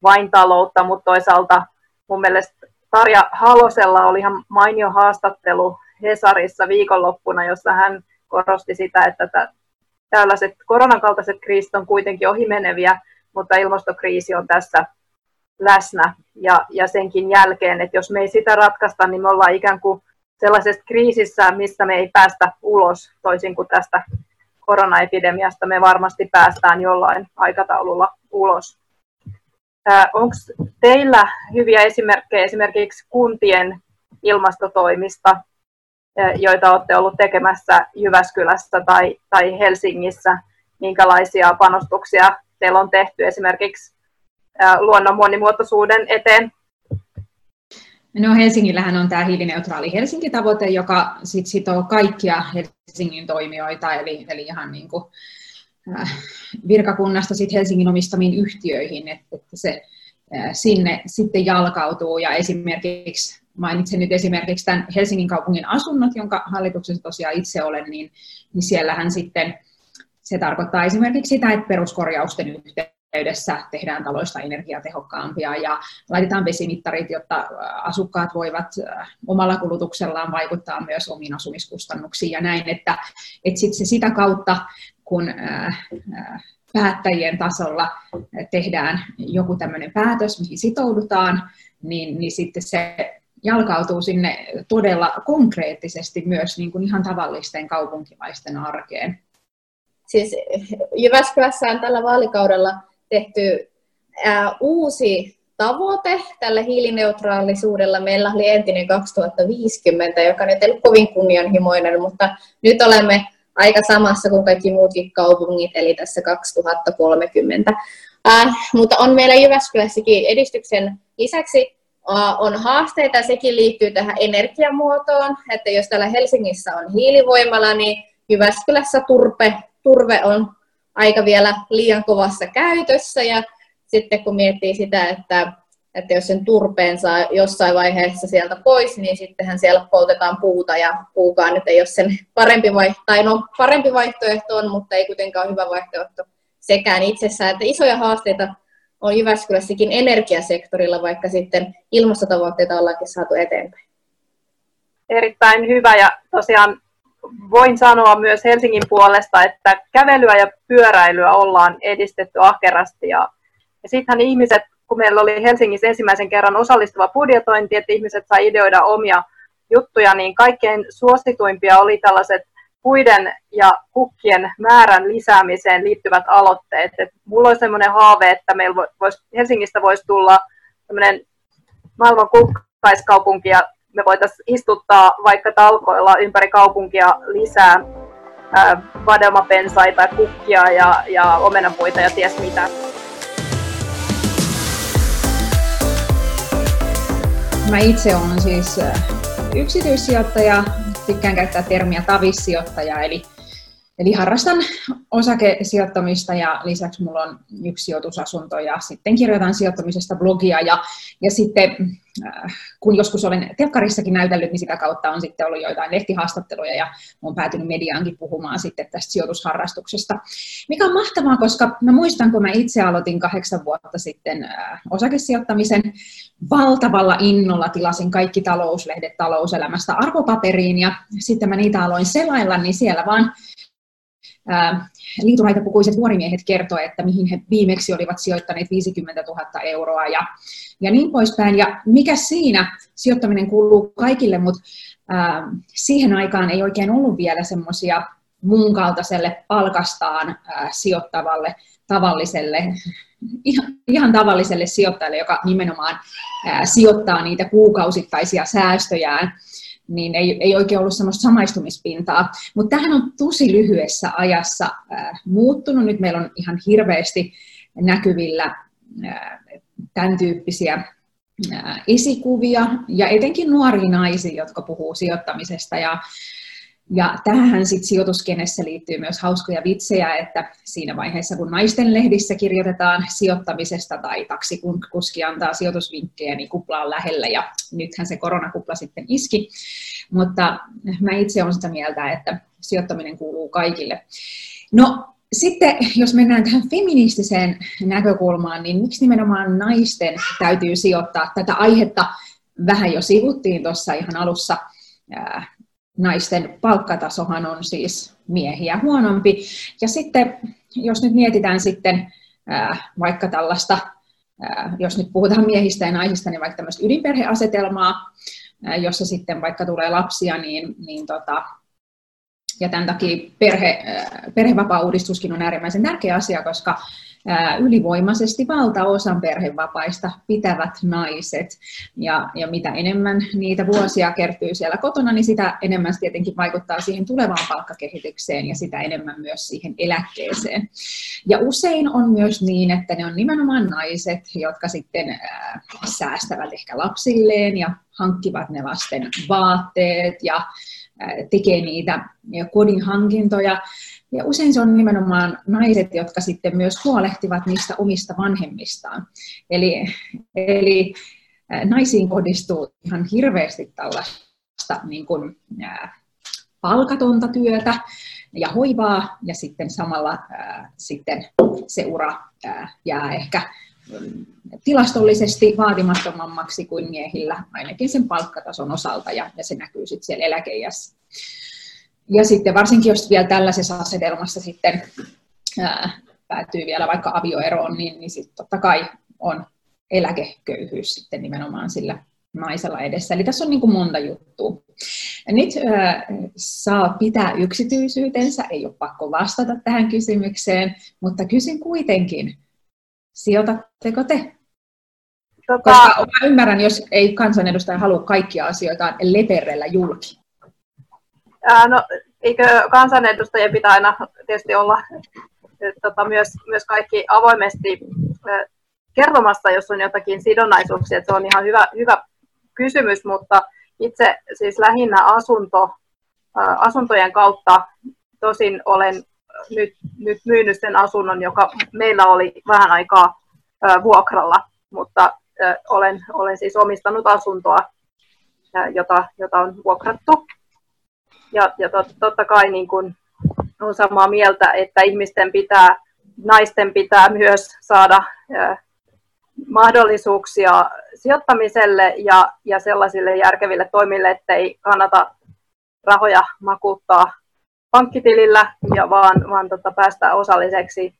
vain taloutta, mutta toisaalta mun mielestä Tarja Halosella oli ihan mainio haastattelu Hesarissa viikonloppuna, jossa hän korosti sitä, että tällaiset koronan kaltaiset kriisit on kuitenkin ohimeneviä, mutta ilmastokriisi on tässä läsnä ja, ja senkin jälkeen, että jos me ei sitä ratkaista, niin me ollaan ikään kuin sellaisessa kriisissä, missä me ei päästä ulos, toisin kuin tästä koronaepidemiasta me varmasti päästään jollain aikataululla ulos. Onko teillä hyviä esimerkkejä esimerkiksi kuntien ilmastotoimista, joita olette ollut tekemässä Jyväskylässä tai, tai Helsingissä? Minkälaisia panostuksia teillä on tehty esimerkiksi luonnon monimuotoisuuden eteen? No Helsingillähän on tämä hiilineutraali Helsinki-tavoite, joka sit sitoo kaikkia Helsingin toimijoita, eli, eli ihan niin kuin, virkakunnasta sit Helsingin omistamiin yhtiöihin, että, se äh, sinne sitten jalkautuu. Ja esimerkiksi, mainitsen nyt esimerkiksi tämän Helsingin kaupungin asunnot, jonka hallituksessa tosiaan itse olen, niin, niin siellähän sitten se tarkoittaa esimerkiksi sitä, että peruskorjausten yhteydessä yhteydessä tehdään taloista energiatehokkaampia ja laitetaan vesimittarit, jotta asukkaat voivat omalla kulutuksellaan vaikuttaa myös omiin asumiskustannuksiin ja näin, että, että sit se sitä kautta, kun päättäjien tasolla tehdään joku tämmöinen päätös, mihin sitoudutaan, niin, niin sitten se jalkautuu sinne todella konkreettisesti myös niin kuin ihan tavallisten kaupunkilaisten arkeen. Siis Jyväskylässä on tällä vaalikaudella tehty ää, uusi tavoite tällä hiilineutraalisuudella. Meillä oli entinen 2050, joka nyt ei ole kovin kunnianhimoinen, mutta nyt olemme aika samassa kuin kaikki muutkin kaupungit, eli tässä 2030. Äh, mutta on meillä Jyväskylässäkin edistyksen lisäksi äh, on haasteita, sekin liittyy tähän energiamuotoon, että jos täällä Helsingissä on hiilivoimala, niin Jyväskylässä turpe, turve on aika vielä liian kovassa käytössä ja sitten kun miettii sitä, että, että jos sen turpeen saa jossain vaiheessa sieltä pois, niin sittenhän siellä poltetaan puuta ja puukaan nyt ei ole sen parempi vaihtoehto, tai no parempi vaihtoehto on, mutta ei kuitenkaan hyvä vaihtoehto sekään itsessään, että isoja haasteita on Jyväskylässäkin energiasektorilla, vaikka sitten ilmastotavoitteita ollaankin saatu eteenpäin. Erittäin hyvä ja tosiaan voin sanoa myös Helsingin puolesta, että kävelyä ja pyöräilyä ollaan edistetty ahkerasti ja, ja sittenhän ihmiset, kun meillä oli Helsingissä ensimmäisen kerran osallistuva budjetointi, että ihmiset sai ideoida omia juttuja, niin kaikkein suosituimpia oli tällaiset puiden ja kukkien määrän lisäämiseen liittyvät aloitteet. Et mulla on sellainen haave, että meillä vois, Helsingistä voisi tulla maailman kukkaiskaupunki ja me voitaisiin istuttaa vaikka talkoilla ympäri kaupunkia lisää vadelmapensaita, kukkia ja, ja omenapuita ja ties mitä. Mä itse olen siis yksityissijoittaja, tykkään käyttää termiä tavissijoittaja, eli Eli harrastan osakesijoittamista ja lisäksi mulla on yksi sijoitusasunto ja sitten kirjoitan sijoittamisesta blogia ja, ja sitten äh, kun joskus olen telkkarissakin näytellyt, niin sitä kautta on sitten ollut joitain lehtihaastatteluja ja olen päätynyt mediaankin puhumaan sitten tästä sijoitusharrastuksesta. Mikä on mahtavaa, koska mä muistan, kun mä itse aloitin kahdeksan vuotta sitten äh, osakesijoittamisen valtavalla innolla tilasin kaikki talouslehdet talouselämästä arvopaperiin ja sitten mä niitä aloin selailla, niin siellä vaan liituraitapukuiset nuorimiehet kertoivat, että mihin he viimeksi olivat sijoittaneet 50 000 euroa ja, ja niin poispäin. Ja mikä siinä, sijoittaminen kuuluu kaikille, mutta ää, siihen aikaan ei oikein ollut vielä semmoisia muun kaltaiselle palkastaan ää, sijoittavalle tavalliselle, ihan, ihan tavalliselle sijoittajalle, joka nimenomaan ää, sijoittaa niitä kuukausittaisia säästöjään niin ei, ei oikein ollut semmoista samaistumispintaa. Mutta tähän on tosi lyhyessä ajassa äh, muuttunut. Nyt meillä on ihan hirveästi näkyvillä äh, tämän tyyppisiä äh, esikuvia ja etenkin nuoria naisia, jotka puhuu sijoittamisesta ja ja tähän sitten sijoituskenessä liittyy myös hauskoja vitsejä, että siinä vaiheessa kun naisten lehdissä kirjoitetaan sijoittamisesta tai taksikuski antaa sijoitusvinkkejä, niin kupla on lähellä ja nythän se koronakupla sitten iski. Mutta mä itse olen sitä mieltä, että sijoittaminen kuuluu kaikille. No sitten jos mennään tähän feministiseen näkökulmaan, niin miksi nimenomaan naisten täytyy sijoittaa tätä aihetta? Vähän jo sivuttiin tuossa ihan alussa naisten palkkatasohan on siis miehiä huonompi. Ja sitten, jos nyt mietitään sitten vaikka tällaista, jos nyt puhutaan miehistä ja naisista, niin vaikka tämmöistä ydinperheasetelmaa, jossa sitten vaikka tulee lapsia, niin, niin tota, ja tämän takia perhe, perhevapaa-uudistuskin on äärimmäisen tärkeä asia, koska ylivoimaisesti valtaosan perhevapaista pitävät naiset. Ja, ja mitä enemmän niitä vuosia kertyy siellä kotona, niin sitä enemmän se tietenkin vaikuttaa siihen tulevaan palkkakehitykseen ja sitä enemmän myös siihen eläkkeeseen. Ja usein on myös niin, että ne on nimenomaan naiset, jotka sitten säästävät ehkä lapsilleen ja hankkivat ne lasten vaatteet ja tekee niitä kodin hankintoja. Ja usein se on nimenomaan naiset, jotka sitten myös huolehtivat niistä omista vanhemmistaan. Eli, eli naisiin kohdistuu ihan hirveästi tällaista niin kuin, ää, palkatonta työtä ja hoivaa, ja sitten samalla ää, sitten se ura ää, jää ehkä mm, tilastollisesti vaatimattomammaksi kuin miehillä, ainakin sen palkkatason osalta, ja, ja se näkyy sitten siellä eläkeijässä. Ja sitten varsinkin, jos vielä tällaisessa asetelmassa sitten ää, päätyy vielä vaikka avioeroon, niin, niin sitten totta kai on eläkeköyhyys sitten nimenomaan sillä naisella edessä. Eli tässä on niin kuin monta juttua. Ja nyt äh, saa pitää yksityisyytensä, ei ole pakko vastata tähän kysymykseen, mutta kysyn kuitenkin, sijoitatteko te? Tota... Koska mä ymmärrän, jos ei kansanedustaja halua kaikkia asioita leperellä julki. Ää, no, eikö kansanedustajien pitää aina tietysti olla tota, myös, myös kaikki avoimesti ää, kertomassa, jos on jotakin sidonnaisuuksia, että se on ihan hyvä, hyvä kysymys, mutta itse siis lähinnä asunto, ää, asuntojen kautta tosin olen nyt, nyt myynyt sen asunnon, joka meillä oli vähän aikaa ää, vuokralla, mutta ää, olen, olen siis omistanut asuntoa, ää, jota, jota on vuokrattu ja, ja tot, totta kai niin kuin on samaa mieltä, että ihmisten pitää, naisten pitää myös saada mahdollisuuksia sijoittamiselle ja, ja sellaisille järkeville toimille, ettei kannata rahoja makuuttaa pankkitilillä, ja vaan, vaan tota, päästä osalliseksi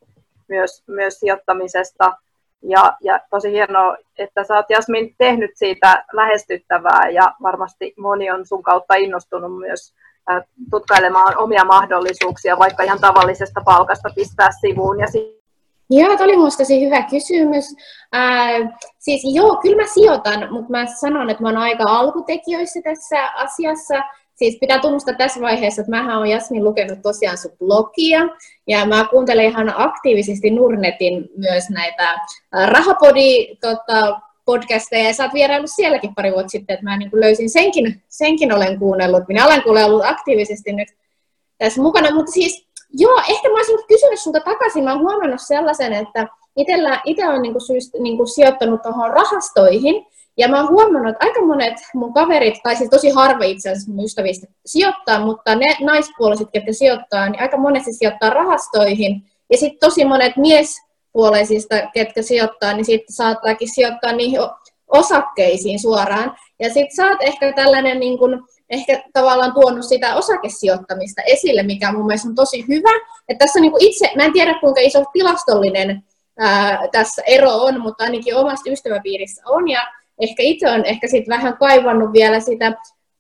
myös, myös sijoittamisesta. Ja, ja tosi hienoa, että sä oot Jasmin tehnyt siitä lähestyttävää ja varmasti moni on sun kautta innostunut myös tutkailemaan omia mahdollisuuksia, vaikka ihan tavallisesta palkasta pistää sivuun ja Joo, oli minusta tosi hyvä kysymys. Ää, siis joo, kyllä mä sijoitan, mutta mä sanon, että mä oon aika alkutekijöissä tässä asiassa. Siis pitää tunnustaa tässä vaiheessa, että mä oon Jasmin lukenut tosiaan sun blogia, ja mä kuuntelen ihan aktiivisesti Nurnetin myös näitä Rahapodi tota, podcasteja, ja sä oot vieraillut sielläkin pari vuotta sitten, että mä niin löysin senkin, senkin olen kuunnellut. Minä olen kuunnellut ollut aktiivisesti nyt tässä mukana, mutta siis Joo, ehkä mä olisin kysynyt sulta takaisin. Mä oon huomannut sellaisen, että itse olen niinku syyst, niinku sijoittanut tuohon rahastoihin, ja mä oon huomannut, että aika monet mun kaverit, tai siis tosi harva itse asiassa mun ystävistä sijoittaa, mutta ne naispuoliset, jotka sijoittaa, niin aika monesti sijoittaa rahastoihin. Ja sitten tosi monet miespuoleisista, ketkä sijoittaa, niin sitten saattaakin sijoittaa niihin osakkeisiin suoraan. Ja sitten sä oot ehkä tällainen niin kun, ehkä tavallaan tuonut sitä osakesijoittamista esille, mikä mun mielestä on tosi hyvä. että tässä niin kuin itse, mä en tiedä kuinka iso tilastollinen ää, tässä ero on, mutta ainakin omasta ystäväpiirissä on. Ja ehkä itse on ehkä sit vähän kaivannut vielä sitä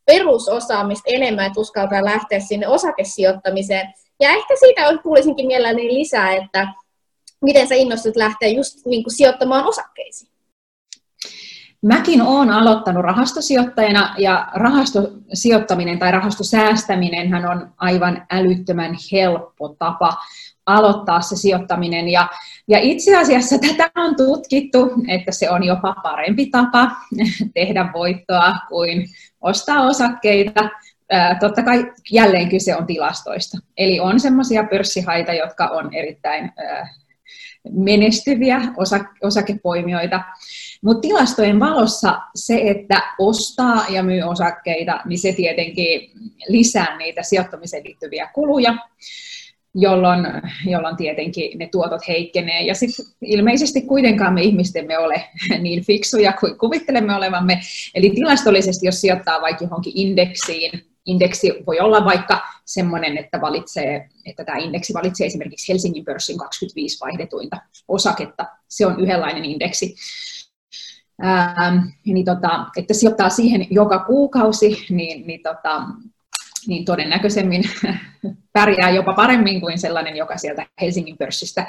perusosaamista enemmän, että uskaltaa lähteä sinne osakesijoittamiseen. Ja ehkä siitä kuulisinkin mielelläni lisää, että miten sä innostut lähteä just niin kuin sijoittamaan osakkeisiin. Mäkin olen aloittanut rahastosijoittajana ja rahastosijoittaminen tai rahastosäästäminen on aivan älyttömän helppo tapa aloittaa se sijoittaminen. Ja, ja itse asiassa tätä on tutkittu, että se on jopa parempi tapa tehdä voittoa kuin ostaa osakkeita. Totta kai jälleen kyse on tilastoista. Eli on semmoisia pörssihaita, jotka on erittäin menestyviä osakepoimijoita. Mutta tilastojen valossa se, että ostaa ja myy osakkeita, niin se tietenkin lisää niitä sijoittamiseen liittyviä kuluja, jolloin, jolloin tietenkin ne tuotot heikkenee. Ja sitten ilmeisesti kuitenkaan me ihmistemme ole niin fiksuja kuin kuvittelemme olevamme. Eli tilastollisesti, jos sijoittaa vaikka johonkin indeksiin, indeksi voi olla vaikka semmoinen, että, valitsee, että tämä indeksi valitsee esimerkiksi Helsingin pörssin 25 vaihdetuinta osaketta. Se on yhdenlainen indeksi. Ää, niin tota, että sijoittaa siihen joka kuukausi, niin, niin, tota, niin todennäköisemmin pärjää jopa paremmin kuin sellainen, joka sieltä Helsingin pörssistä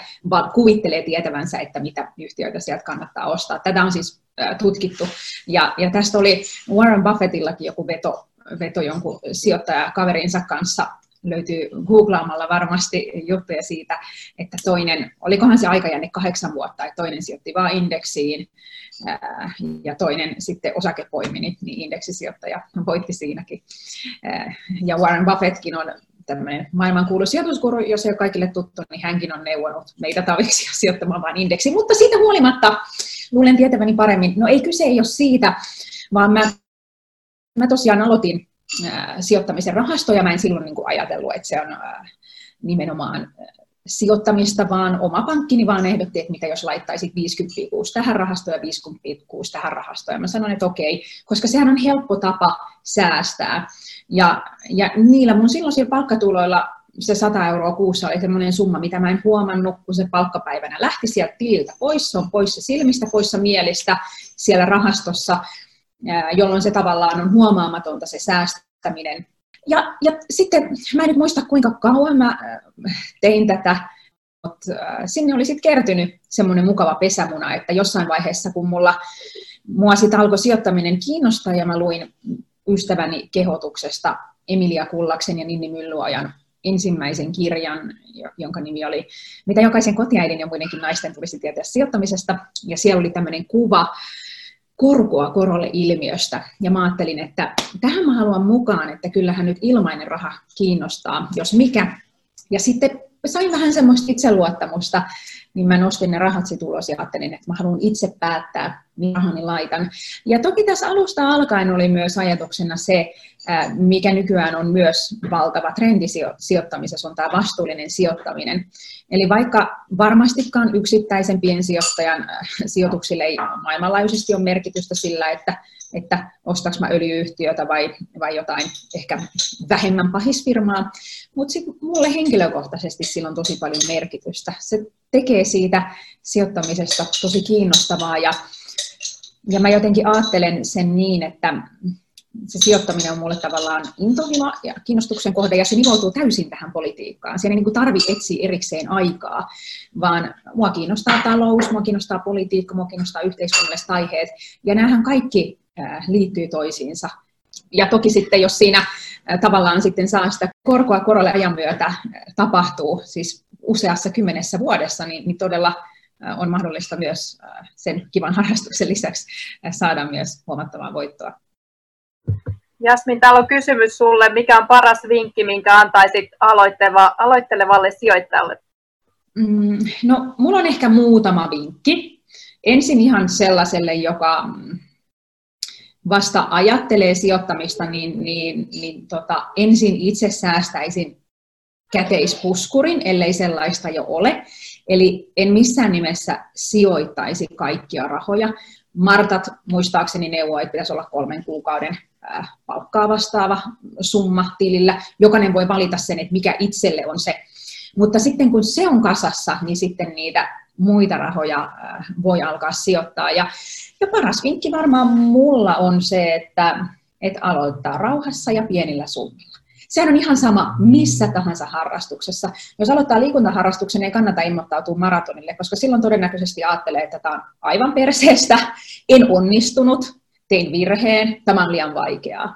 kuvittelee tietävänsä, että mitä yhtiöitä sieltä kannattaa ostaa. Tätä on siis tutkittu. Ja, ja tästä oli Warren Buffettillakin joku veto veto jonkun sijoittajakaverinsa kanssa löytyy googlaamalla varmasti juttuja siitä, että toinen, olikohan se aikajänne kahdeksan vuotta, että toinen sijoitti vain indeksiin ja toinen sitten osakepoimi, niin indeksisijoittaja voitti siinäkin. Ja Warren Buffettkin on tämmöinen maailmankuulu sijoituskuru, jos ei ole kaikille tuttu, niin hänkin on neuvonut meitä talviksi sijoittamaan vain indeksi. Mutta siitä huolimatta luulen tietäväni paremmin, no ei kyse ei ole siitä, vaan mä mä tosiaan aloitin sijoittamisen rahastoja, mä en silloin niin kuin ajatellut, että se on nimenomaan sijoittamista, vaan oma pankkini vaan ehdotti, että mitä jos laittaisit 50 kuusi tähän rahastoon ja 50 kuusi tähän rahastoon. Ja mä sanoin, että okei, koska sehän on helppo tapa säästää. Ja, ja niillä mun silloisilla palkkatuloilla se 100 euroa kuussa oli sellainen summa, mitä mä en huomannut, kun se palkkapäivänä lähti sieltä tililtä pois. Se on poissa silmistä, poissa mielistä siellä rahastossa jolloin se tavallaan on huomaamatonta se säästäminen. Ja, ja sitten mä en nyt muista kuinka kauan mä tein tätä, mutta sinne oli sitten kertynyt semmoinen mukava pesämuna, että jossain vaiheessa kun mulla, mua sitten alkoi sijoittaminen kiinnostaa ja mä luin ystäväni kehotuksesta Emilia Kullaksen ja Ninni Myllyajan ensimmäisen kirjan, jonka nimi oli Mitä jokaisen kotiäidin ja muidenkin naisten tulisi tietää sijoittamisesta. Ja siellä oli tämmöinen kuva korkoa korolle ilmiöstä. Ja mä ajattelin, että tähän mä haluan mukaan, että kyllähän nyt ilmainen raha kiinnostaa, jos mikä. Ja sitten sain vähän semmoista itseluottamusta niin mä nostin ne rahat sit ulos ja ajattelin, että mä haluan itse päättää, mihin rahani laitan. Ja toki tässä alusta alkaen oli myös ajatuksena se, mikä nykyään on myös valtava trendi sijoittamisessa, on tämä vastuullinen sijoittaminen. Eli vaikka varmastikaan yksittäisen piensijoittajan sijoituksille ei maailmanlaajuisesti ole merkitystä sillä, että että ostaks mä öljyyhtiötä vai, vai jotain ehkä vähemmän pahisfirmaa. Mutta sitten mulle henkilökohtaisesti sillä on tosi paljon merkitystä. Se tekee siitä sijoittamisesta tosi kiinnostavaa ja, ja mä jotenkin ajattelen sen niin, että se sijoittaminen on mulle tavallaan intohimo ja kiinnostuksen kohde, ja se nivoutuu täysin tähän politiikkaan. Siinä ei niin tarvi etsiä erikseen aikaa, vaan mua kiinnostaa talous, mua kiinnostaa politiikka, mua kiinnostaa yhteiskunnalliset aiheet, ja näähän kaikki liittyy toisiinsa. Ja toki sitten, jos siinä tavallaan sitten saa sitä korkoa korolle ajan myötä tapahtuu, siis useassa kymmenessä vuodessa, niin, niin todella on mahdollista myös sen kivan harrastuksen lisäksi saada myös huomattavaa voittoa. Jasmin, täällä on kysymys sulle. Mikä on paras vinkki, minkä antaisit aloittelevalle sijoittajalle? Mm, no, mulla on ehkä muutama vinkki. Ensin ihan sellaiselle, joka vasta ajattelee sijoittamista, niin, niin, niin tota, ensin itse säästäisin käteispuskurin, ellei sellaista jo ole. Eli en missään nimessä sijoittaisi kaikkia rahoja. Martat muistaakseni neuvoi, että pitäisi olla kolmen kuukauden palkkaa vastaava summa tilillä. Jokainen voi valita sen, että mikä itselle on se. Mutta sitten kun se on kasassa, niin sitten niitä muita rahoja voi alkaa sijoittaa. Ja ja paras vinkki varmaan mulla on se, että, että aloittaa rauhassa ja pienillä summilla. Sehän on ihan sama missä tahansa harrastuksessa. Jos aloittaa liikuntaharrastuksen, ei kannata ilmoittautua maratonille, koska silloin todennäköisesti ajattelee, että tämä on aivan perseestä, en onnistunut, tein virheen, tämä on liian vaikeaa.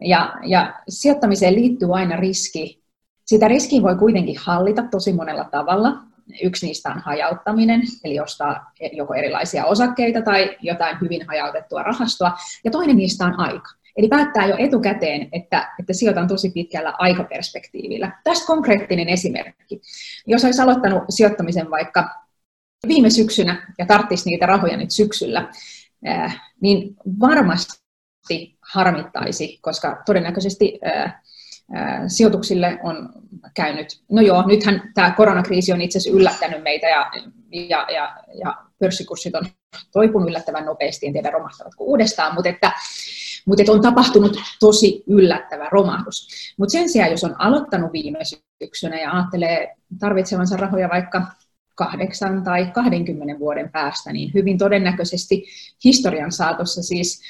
Ja, ja sijoittamiseen liittyy aina riski. Sitä riskiä voi kuitenkin hallita tosi monella tavalla. Yksi niistä on hajauttaminen, eli ostaa joko erilaisia osakkeita tai jotain hyvin hajautettua rahastoa, ja toinen niistä on aika. Eli päättää jo etukäteen, että, että sijoitan tosi pitkällä aikaperspektiivillä. Tästä konkreettinen esimerkki. Jos olisi aloittanut sijoittamisen vaikka viime syksynä ja tarttisi niitä rahoja nyt syksyllä, niin varmasti harmittaisi, ja todennäköisesti sijoituksille on käynyt, no joo, nythän tämä koronakriisi on itse asiassa yllättänyt meitä ja, ja, ja, ja pörssikurssit on toipunut yllättävän nopeasti, en tiedä romahtavatko uudestaan, mutta että, mutta että on tapahtunut tosi yllättävä romahdus. Mutta sen sijaan, jos on aloittanut viime syksynä ja ajattelee tarvitsevansa rahoja vaikka kahdeksan tai 20 vuoden päästä, niin hyvin todennäköisesti historian saatossa siis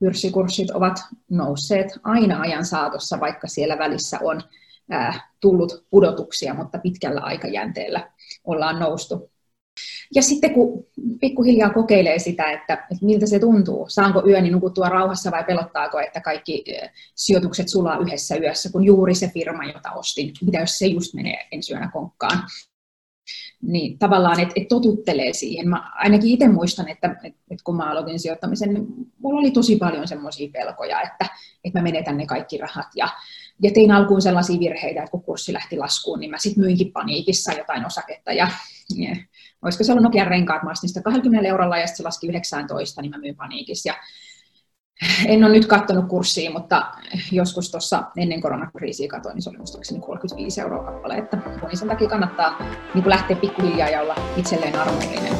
pörssikurssit ovat nousseet aina ajan saatossa, vaikka siellä välissä on tullut pudotuksia, mutta pitkällä aikajänteellä ollaan noustu. Ja sitten kun pikkuhiljaa kokeilee sitä, että, että miltä se tuntuu, saanko yöni nukuttua rauhassa vai pelottaako, että kaikki sijoitukset sulaa yhdessä yössä, kun juuri se firma, jota ostin, mitä jos se just menee ensi yönä konkkaan, niin tavallaan, että et totuttelee siihen. Mä ainakin itse muistan, että et, et kun mä aloitin sijoittamisen, niin mulla oli tosi paljon semmoisia pelkoja, että et mä menetän ne kaikki rahat. Ja, ja tein alkuun sellaisia virheitä, että kun kurssi lähti laskuun, niin mä sitten myinkin paniikissa jotain osaketta. Ja, ja olisiko se ollut Nokian renkaat, mä sitä 20 eurolla ja sitten se laski 19, niin mä myin paniikissa. Ja en ole nyt katsonut kurssia, mutta joskus tuossa ennen koronakriisiä katsoin, niin se oli muistaakseni 35 euroa kappale. Että niin sen takia kannattaa niin lähteä pikkuhiljaa ja olla itselleen armollinen.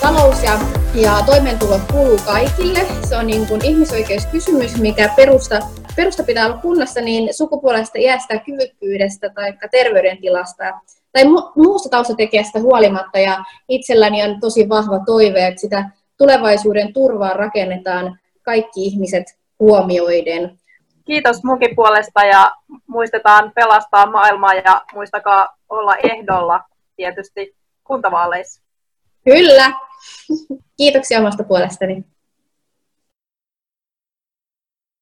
Talous ja, ja toimeentulo kuuluu kaikille. Se on niin kuin ihmisoikeuskysymys, mikä perusta, perusta pitää olla kunnossa niin sukupuolesta, iästä, kyvykkyydestä tai terveydentilasta tai mu- muusta taustatekijästä huolimatta ja itselläni on tosi vahva toive, että sitä tulevaisuuden turvaa rakennetaan kaikki ihmiset huomioiden. Kiitos munkin puolesta ja muistetaan pelastaa maailmaa ja muistakaa olla ehdolla tietysti kuntavaaleissa. Kyllä. Kiitoksia omasta puolestani.